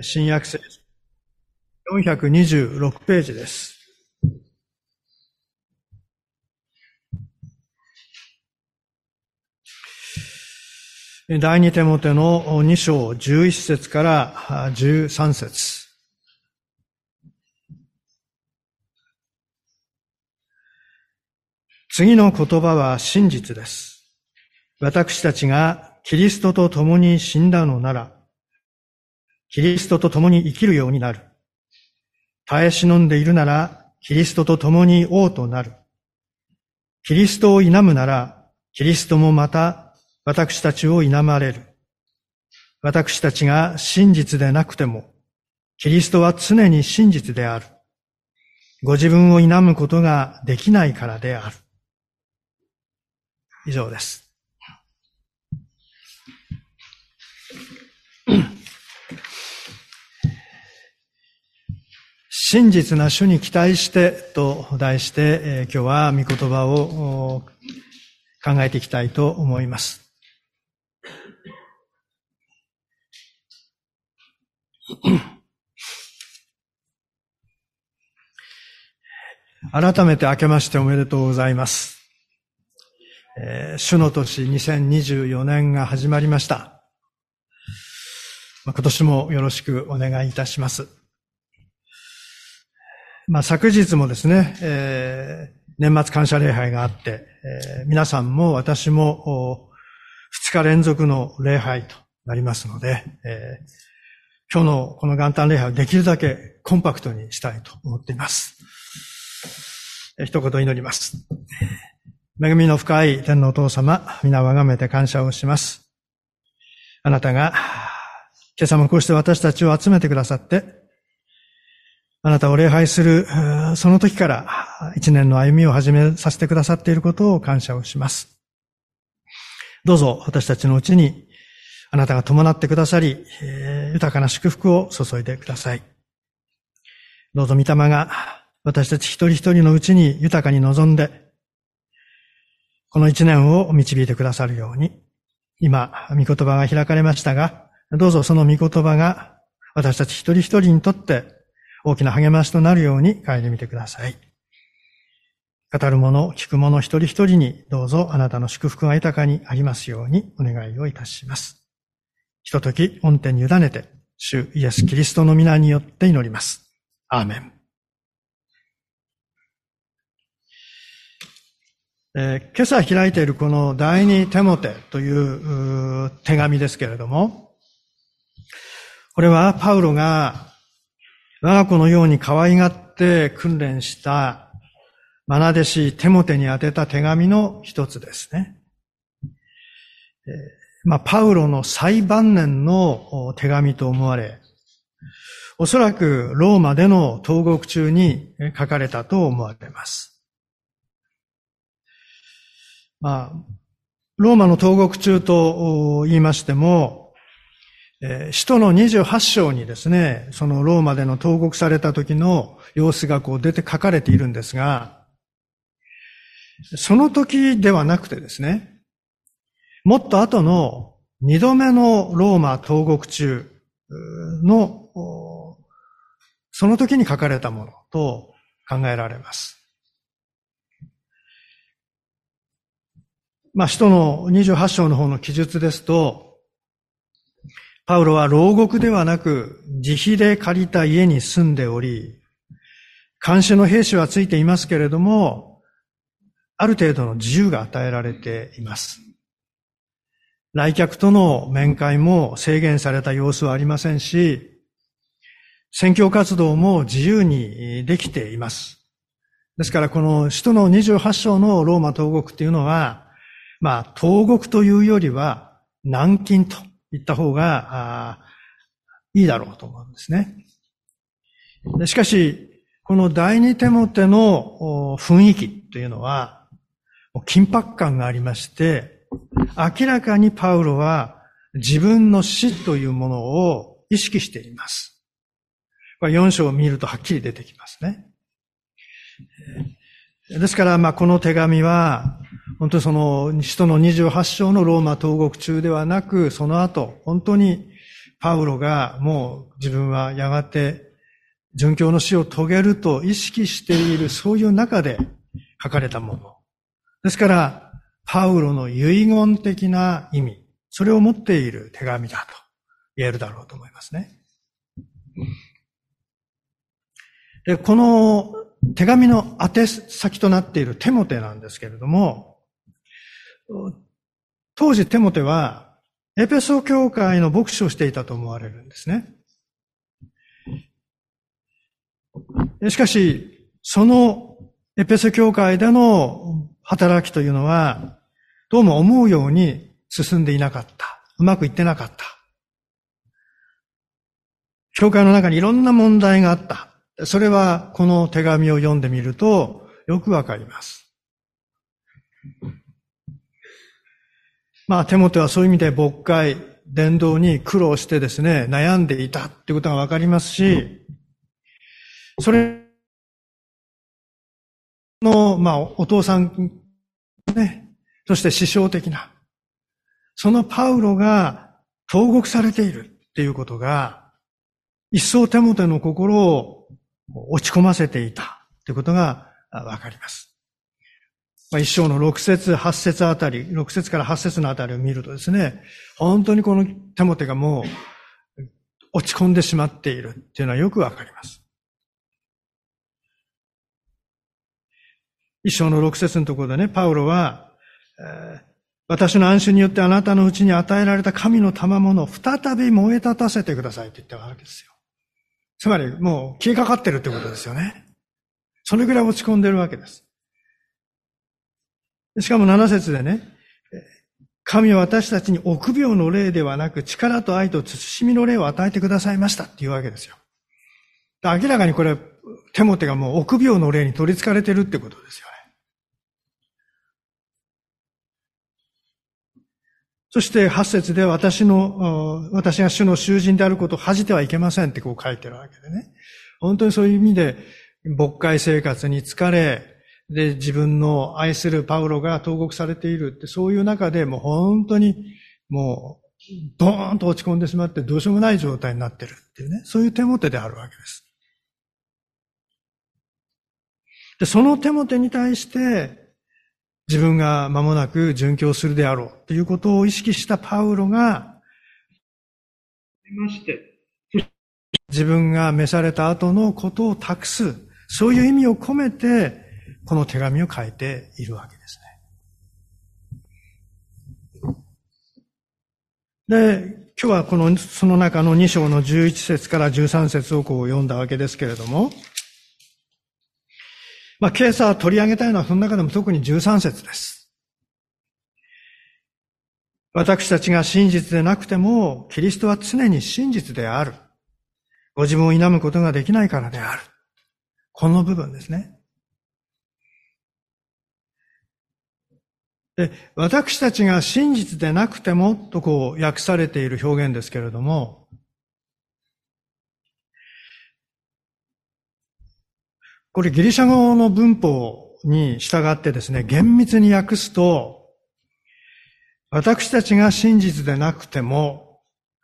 新約聖書426ページです。第二手モテの2章11節から13節次の言葉は真実です。私たちがキリストと共に死んだのなら、キリストと共に生きるようになる。耐え忍んでいるなら、キリストと共に王となる。キリストを否むなら、キリストもまた私たちを否まれる。私たちが真実でなくても、キリストは常に真実である。ご自分を否むことができないからである。以上です。真実な主に期待してと題して、え今日は御言葉を考えていきたいと思います。改めて明けましておめでとうございます。えー、主の年2024年が始まりました。今年もよろしくお願いいたします。まあ、昨日もですね、えー、年末感謝礼拝があって、えー、皆さんも私も2日連続の礼拝となりますので、えー今日のこの元旦礼拝をできるだけコンパクトにしたいと思っています。一言祈ります。恵みの深い天のお父様、皆をあがめて感謝をします。あなたが、今朝もこうして私たちを集めてくださって、あなたを礼拝する、その時から一年の歩みを始めさせてくださっていることを感謝をします。どうぞ私たちのうちにあなたが伴ってくださり、豊かな祝福を注いでください。どうぞ御霊が私たち一人一人のうちに豊かに望んで、この一年を導いてくださるように、今、御言葉が開かれましたが、どうぞその御言葉が私たち一人一人にとって大きな励ましとなるように変えてみてください。語る者、聞く者一人一人にどうぞあなたの祝福が豊かにありますようにお願いをいたします。ひととき、恩典に委ねて、主イエス・キリストの皆によって祈ります。アーメン。えー、今朝開いているこの第二テモテという手紙ですけれども、これはパウロが我が子のように可愛がって訓練したマ弟子テモテに宛てた手紙の一つですね。まあ、パウロの最晩年の手紙と思われ、おそらくローマでの投獄中に書かれたと思われます。まあ、ローマの投獄中と言いましても、え使徒の28章にですね、そのローマでの投獄された時の様子がこう出て書かれているんですが、その時ではなくてですね、もっと後の二度目のローマ投獄中の、その時に書かれたものと考えられます。まあ、使徒の28章の方の記述ですと、パウロは牢獄ではなく自費で借りた家に住んでおり、監視の兵士はついていますけれども、ある程度の自由が与えられています。来客との面会も制限された様子はありませんし、宣教活動も自由にできています。ですからこの使徒の28章のローマ投獄っていうのは、まあ、投獄というよりは軟禁と言った方がいいだろうと思うんですね。しかし、この第二手モテの雰囲気というのは、緊迫感がありまして、明らかにパウロは自分の死というものを意識しています。これ4章を見るとはっきり出てきますね。ですから、まあ、この手紙は、本当にその、使徒の28章のローマ投獄中ではなく、その後、本当にパウロがもう自分はやがて殉教の死を遂げると意識しているそういう中で書かれたもの。ですから、パウロの遺言的な意味、それを持っている手紙だと言えるだろうと思いますね。でこの手紙の宛先となっているテモテなんですけれども、当時テモテはエペソ教会の牧師をしていたと思われるんですね。しかし、そのエペソ教会での働きというのは、どうも思うように進んでいなかった。うまくいってなかった。教会の中にいろんな問題があった。それはこの手紙を読んでみるとよくわかります。まあ、手元はそういう意味で牧会、伝道に苦労してですね、悩んでいたっていうことがわかりますし、それの、まあ、お父さん、ね、そして師匠的な、そのパウロが投獄されているっていうことが、一層手元の心を落ち込ませていたということがわかります。まあ、一章の六節、八節あたり、六節から八節のあたりを見るとですね、本当にこの手元がもう落ち込んでしまっているっていうのはよくわかります。一章の六節のところでね、パウロは、えー、私の安心によってあなたのうちに与えられた神の賜物を再び燃え立たせてくださいって言ったわけですよ。つまりもう消えかかってるってことですよね。それぐらい落ち込んでるわけです。しかも七節でね、神は私たちに臆病の霊ではなく力と愛と慎みの霊を与えてくださいましたっていうわけですよ。明らかにこれ、手モテがもう臆病の霊に取り憑かれてるってことですよね。そして八節で私の、私が主の囚人であることを恥じてはいけませんってこう書いてるわけでね。本当にそういう意味で、牧会生活に疲れ、で、自分の愛するパウロが投獄されているって、そういう中でもう本当にもう、ドーンと落ち込んでしまってどうしようもない状態になってるっていうね、そういう手も手であるわけです。で、その手も手に対して、自分が間もなく殉教するであろうということを意識したパウロが、まして、自分が召された後のことを託す、そういう意味を込めて、この手紙を書いているわけですね。で、今日はこの、その中の2章の11節から13節をこう読んだわけですけれども、まあ、今朝取り上げたいのはその中でも特に13節です。私たちが真実でなくても、キリストは常に真実である。ご自分を否むことができないからである。この部分ですね。で私たちが真実でなくてもとこう訳されている表現ですけれども、これギリシャ語の文法に従ってですね、厳密に訳すと、私たちが真実でなくても、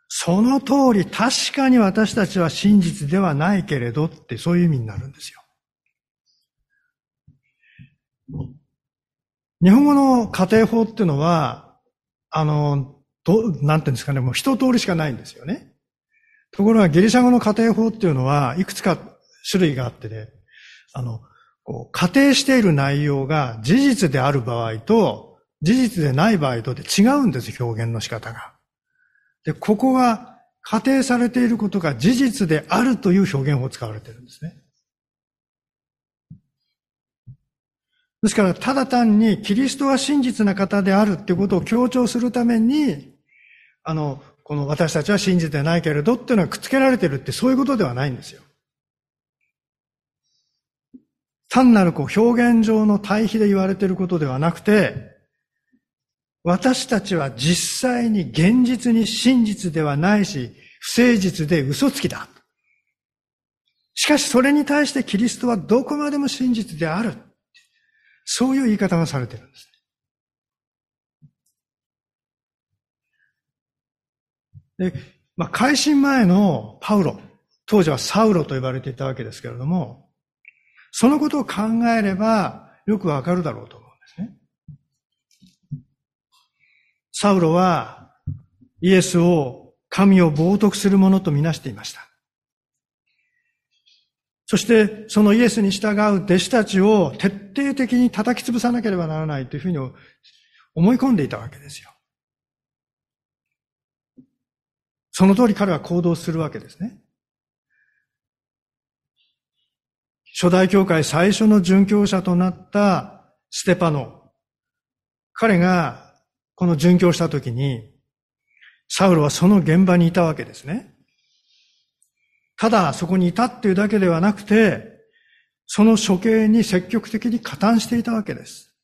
その通り確かに私たちは真実ではないけれどってそういう意味になるんですよ。日本語の家庭法っていうのは、あの、ど、なんていうんですかね、もう一通りしかないんですよね。ところがギリシャ語の家庭法っていうのは、いくつか種類があってね、あの、こう仮定している内容が事実である場合と、事実でない場合とで違うんです、表現の仕方が。で、ここは仮定されていることが事実であるという表現を使われているんですね。ですから、ただ単にキリストは真実な方であるっていうことを強調するために、あの、この私たちは信じてないけれどっていうのはくっつけられてるってそういうことではないんですよ。単なるこう表現上の対比で言われていることではなくて、私たちは実際に現実に真実ではないし、不誠実で嘘つきだ。しかしそれに対してキリストはどこまでも真実である。そういう言い方がされてるんです。でまあ、改心前のパウロ、当時はサウロと呼ばれていたわけですけれども、そのことを考えればよくわかるだろうと思うんですね。サウロはイエスを神を冒涜するものとみなしていました。そしてそのイエスに従う弟子たちを徹底的に叩き潰さなければならないというふうに思い込んでいたわけですよ。その通り彼は行動するわけですね。初代教会最初の殉教者となったステパノ。彼がこの殉教した時に、サウロはその現場にいたわけですね。ただそこにいたっていうだけではなくて、その処刑に積極的に加担していたわけです。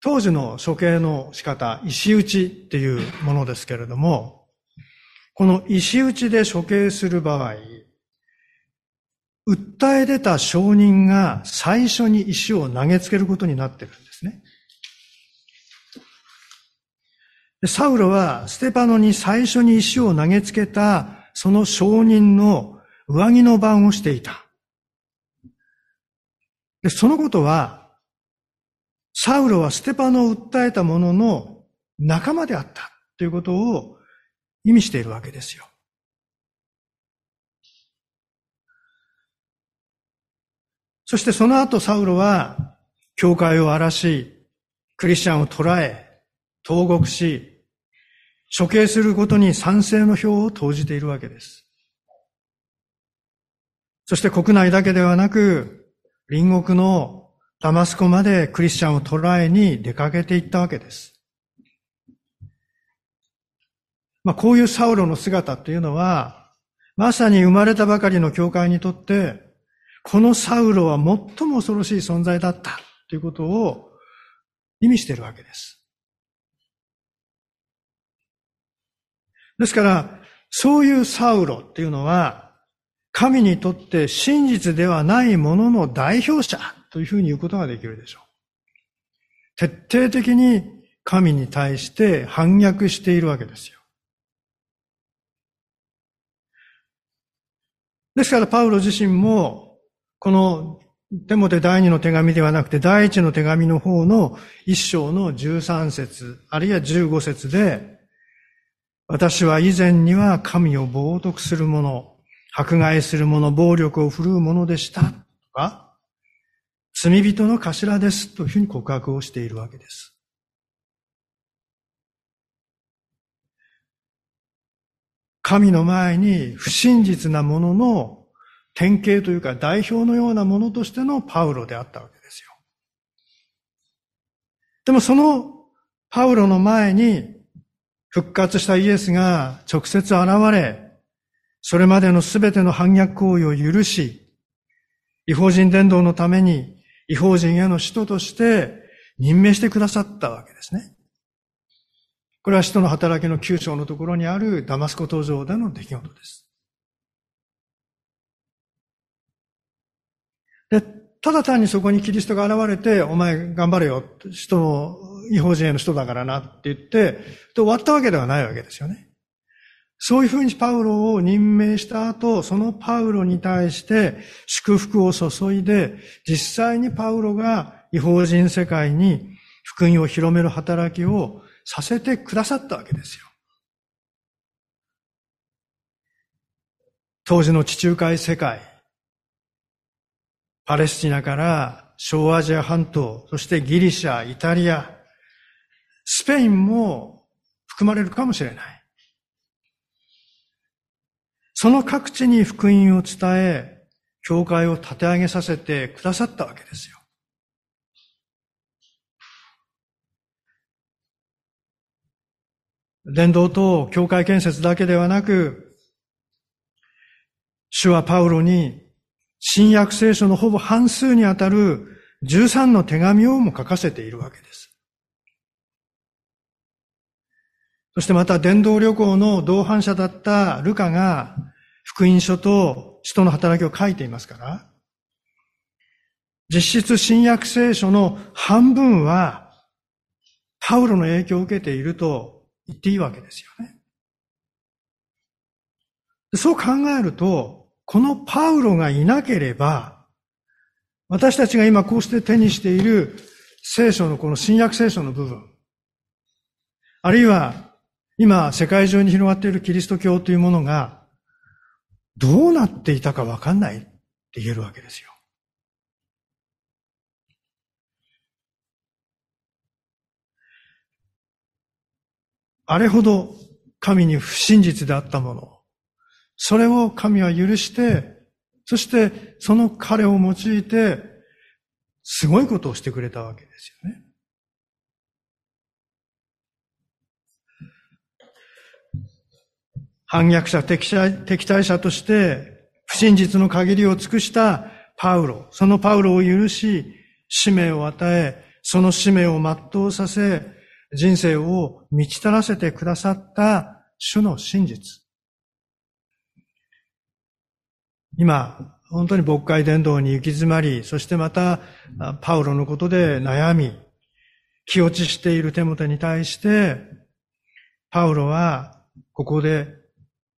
当時の処刑の仕方、石打ちっていうものですけれども、この石打ちで処刑する場合、訴え出た証人が最初に石を投げつけることになっているんですね。サウロはステパノに最初に石を投げつけたその証人の上着の番をしていた。でそのことはサウロはステパノを訴えたものの仲間であったということを意味しているわけですよ。そしてその後サウロは教会を荒らし、クリスチャンを捕らえ、投獄し、処刑することに賛成の票を投じているわけです。そして国内だけではなく、隣国のダマスコまでクリスチャンを捕らえに出かけていったわけです。まあ、こういうサウロの姿というのは、まさに生まれたばかりの教会にとって、このサウロは最も恐ろしい存在だったということを意味しているわけです。ですから、そういうサウロっていうのは、神にとって真実ではないものの代表者というふうに言うことができるでしょう。徹底的に神に対して反逆しているわけですよ。ですからパウロ自身も、このテモテ第二の手紙ではなくて第一の手紙の方の一章の十三節、あるいは十五節で、私は以前には神を冒涜する者、迫害する者、暴力を振るう者でした。とか、罪人の頭ですというふうに告白をしているわけです。神の前に不真実なものの典型というか代表のようなものとしてのパウロであったわけですよ。でもそのパウロの前に復活したイエスが直接現れ、それまでのすべての反逆行為を許し、違法人伝道のために違法人への使徒として任命してくださったわけですね。これは使徒の働きの九章のところにあるダマスコ登場での出来事です。で、ただ単にそこにキリストが現れて、お前頑張れよ、人の、違法人への人だからなって言って、で終わったわけではないわけですよね。そういうふうにパウロを任命した後、そのパウロに対して祝福を注いで、実際にパウロが違法人世界に福音を広める働きをさせてくださったわけですよ。当時の地中海世界、パレスチナから小アジア半島、そしてギリシャ、イタリア、スペインも含まれるかもしれない。その各地に福音を伝え、教会を立て上げさせてくださったわけですよ。伝道と教会建設だけではなく、主はパウロに新約聖書のほぼ半数にあたる13の手紙をも書かせているわけです。そしてまた伝道旅行の同伴者だったルカが福音書と人の働きを書いていますから、実質新約聖書の半分はパウロの影響を受けていると言っていいわけですよね。そう考えると、このパウロがいなければ、私たちが今こうして手にしている聖書のこの新約聖書の部分、あるいは今世界中に広がっているキリスト教というものがどうなっていたかわかんないって言えるわけですよ。あれほど神に不真実であったもの、それを神は許して、そしてその彼を用いて、すごいことをしてくれたわけですよね。反逆者、敵対者として不真実の限りを尽くしたパウロ、そのパウロを許し、使命を与え、その使命を全うさせ、人生を満ち足らせてくださった主の真実。今、本当に牧会伝道に行き詰まり、そしてまた、パウロのことで悩み、気落ちしているテモテに対して、パウロは、ここで、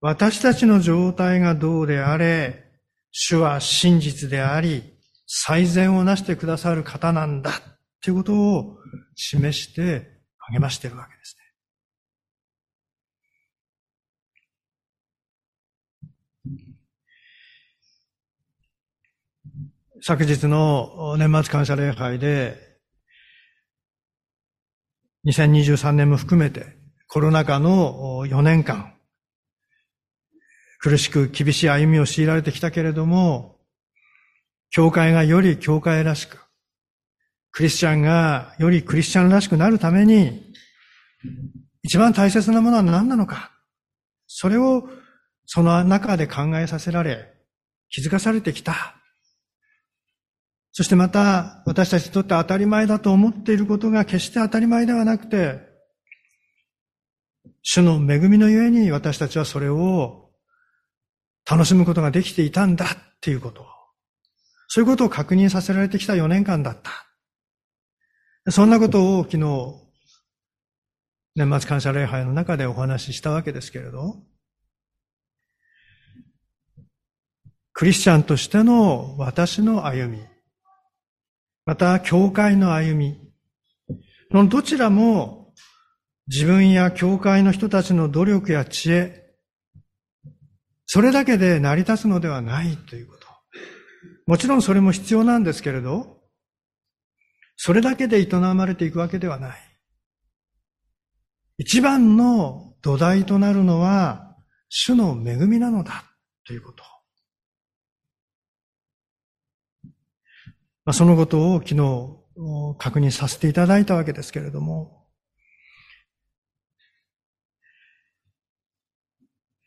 私たちの状態がどうであれ、主は真実であり、最善をなしてくださる方なんだ、ということを示して励ましているわけですね。昨日の年末感謝礼拝で、2023年も含めてコロナ禍の4年間、苦しく厳しい歩みを強いられてきたけれども、教会がより教会らしく、クリスチャンがよりクリスチャンらしくなるために、一番大切なものは何なのか。それをその中で考えさせられ、気づかされてきた。そしてまた私たちにとって当たり前だと思っていることが決して当たり前ではなくて、主の恵みのゆえに私たちはそれを楽しむことができていたんだっていうことを。そういうことを確認させられてきた4年間だった。そんなことを昨日、年末感謝礼拝の中でお話ししたわけですけれど、クリスチャンとしての私の歩み、また教会の歩み、のどちらも自分や教会の人たちの努力や知恵、それだけで成り立つのではないということ。もちろんそれも必要なんですけれど、それだけで営まれていくわけではない。一番の土台となるのは、主の恵みなのだということ。まあ、そのことを昨日確認させていただいたわけですけれども、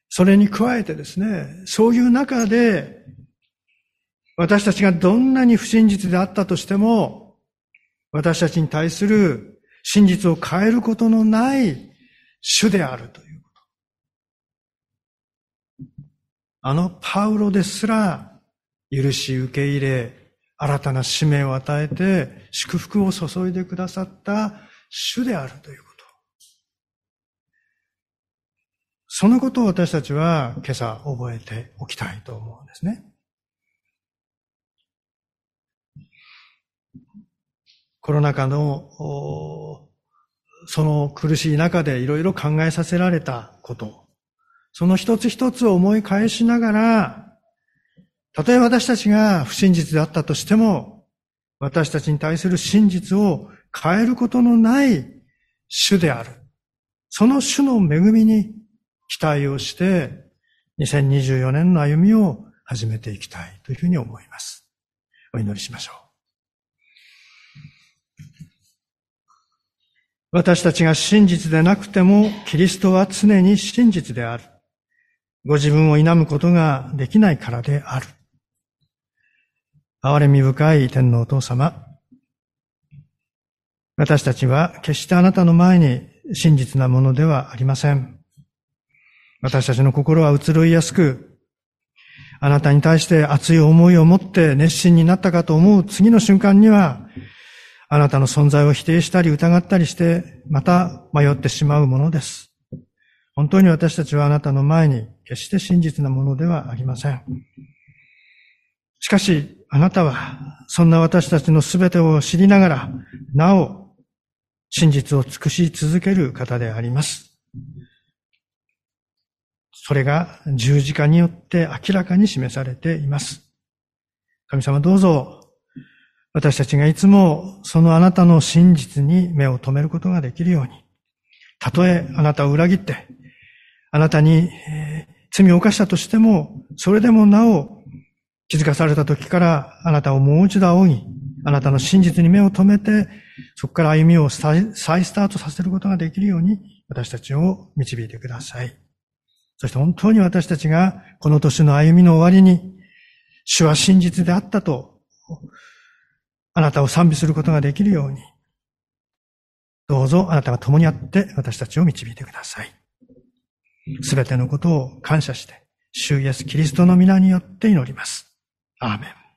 それに加えてですね、そういう中で、私たちがどんなに不真実であったとしても、私たちに対する真実を変えることのない主であるということ。あのパウロですら許し受け入れ、新たな使命を与えて祝福を注いでくださった主であるということ。そのことを私たちは今朝覚えておきたいと思うんですね。コロナ禍の、その苦しい中でいろいろ考えさせられたこと、その一つ一つを思い返しながら、たとえ私たちが不真実であったとしても、私たちに対する真実を変えることのない主である。その主の恵みに期待をして、2024年の歩みを始めていきたいというふうに思います。お祈りしましょう。私たちが真実でなくても、キリストは常に真実である。ご自分を否むことができないからである。憐れみ深い天皇お父様。私たちは決してあなたの前に真実なものではありません。私たちの心は移ろいやすく、あなたに対して熱い思いを持って熱心になったかと思う次の瞬間には、あなたの存在を否定したり疑ったりして、また迷ってしまうものです。本当に私たちはあなたの前に決して真実なものではありません。しかし、あなたは、そんな私たちの全てを知りながら、なお、真実を尽くし続ける方であります。それが十字架によって明らかに示されています。神様どうぞ、私たちがいつもそのあなたの真実に目を留めることができるように、たとえあなたを裏切って、あなたに罪を犯したとしても、それでもなお気づかされた時からあなたをもう一度仰ぎ、あなたの真実に目を留めて、そこから歩みを再スタートさせることができるように、私たちを導いてください。そして本当に私たちがこの年の歩みの終わりに、主は真実であったと、あなたを賛美することができるように、どうぞあなたが共にあって私たちを導いてください。すべてのことを感謝して、主イエスキリストの皆によって祈ります。アーメン。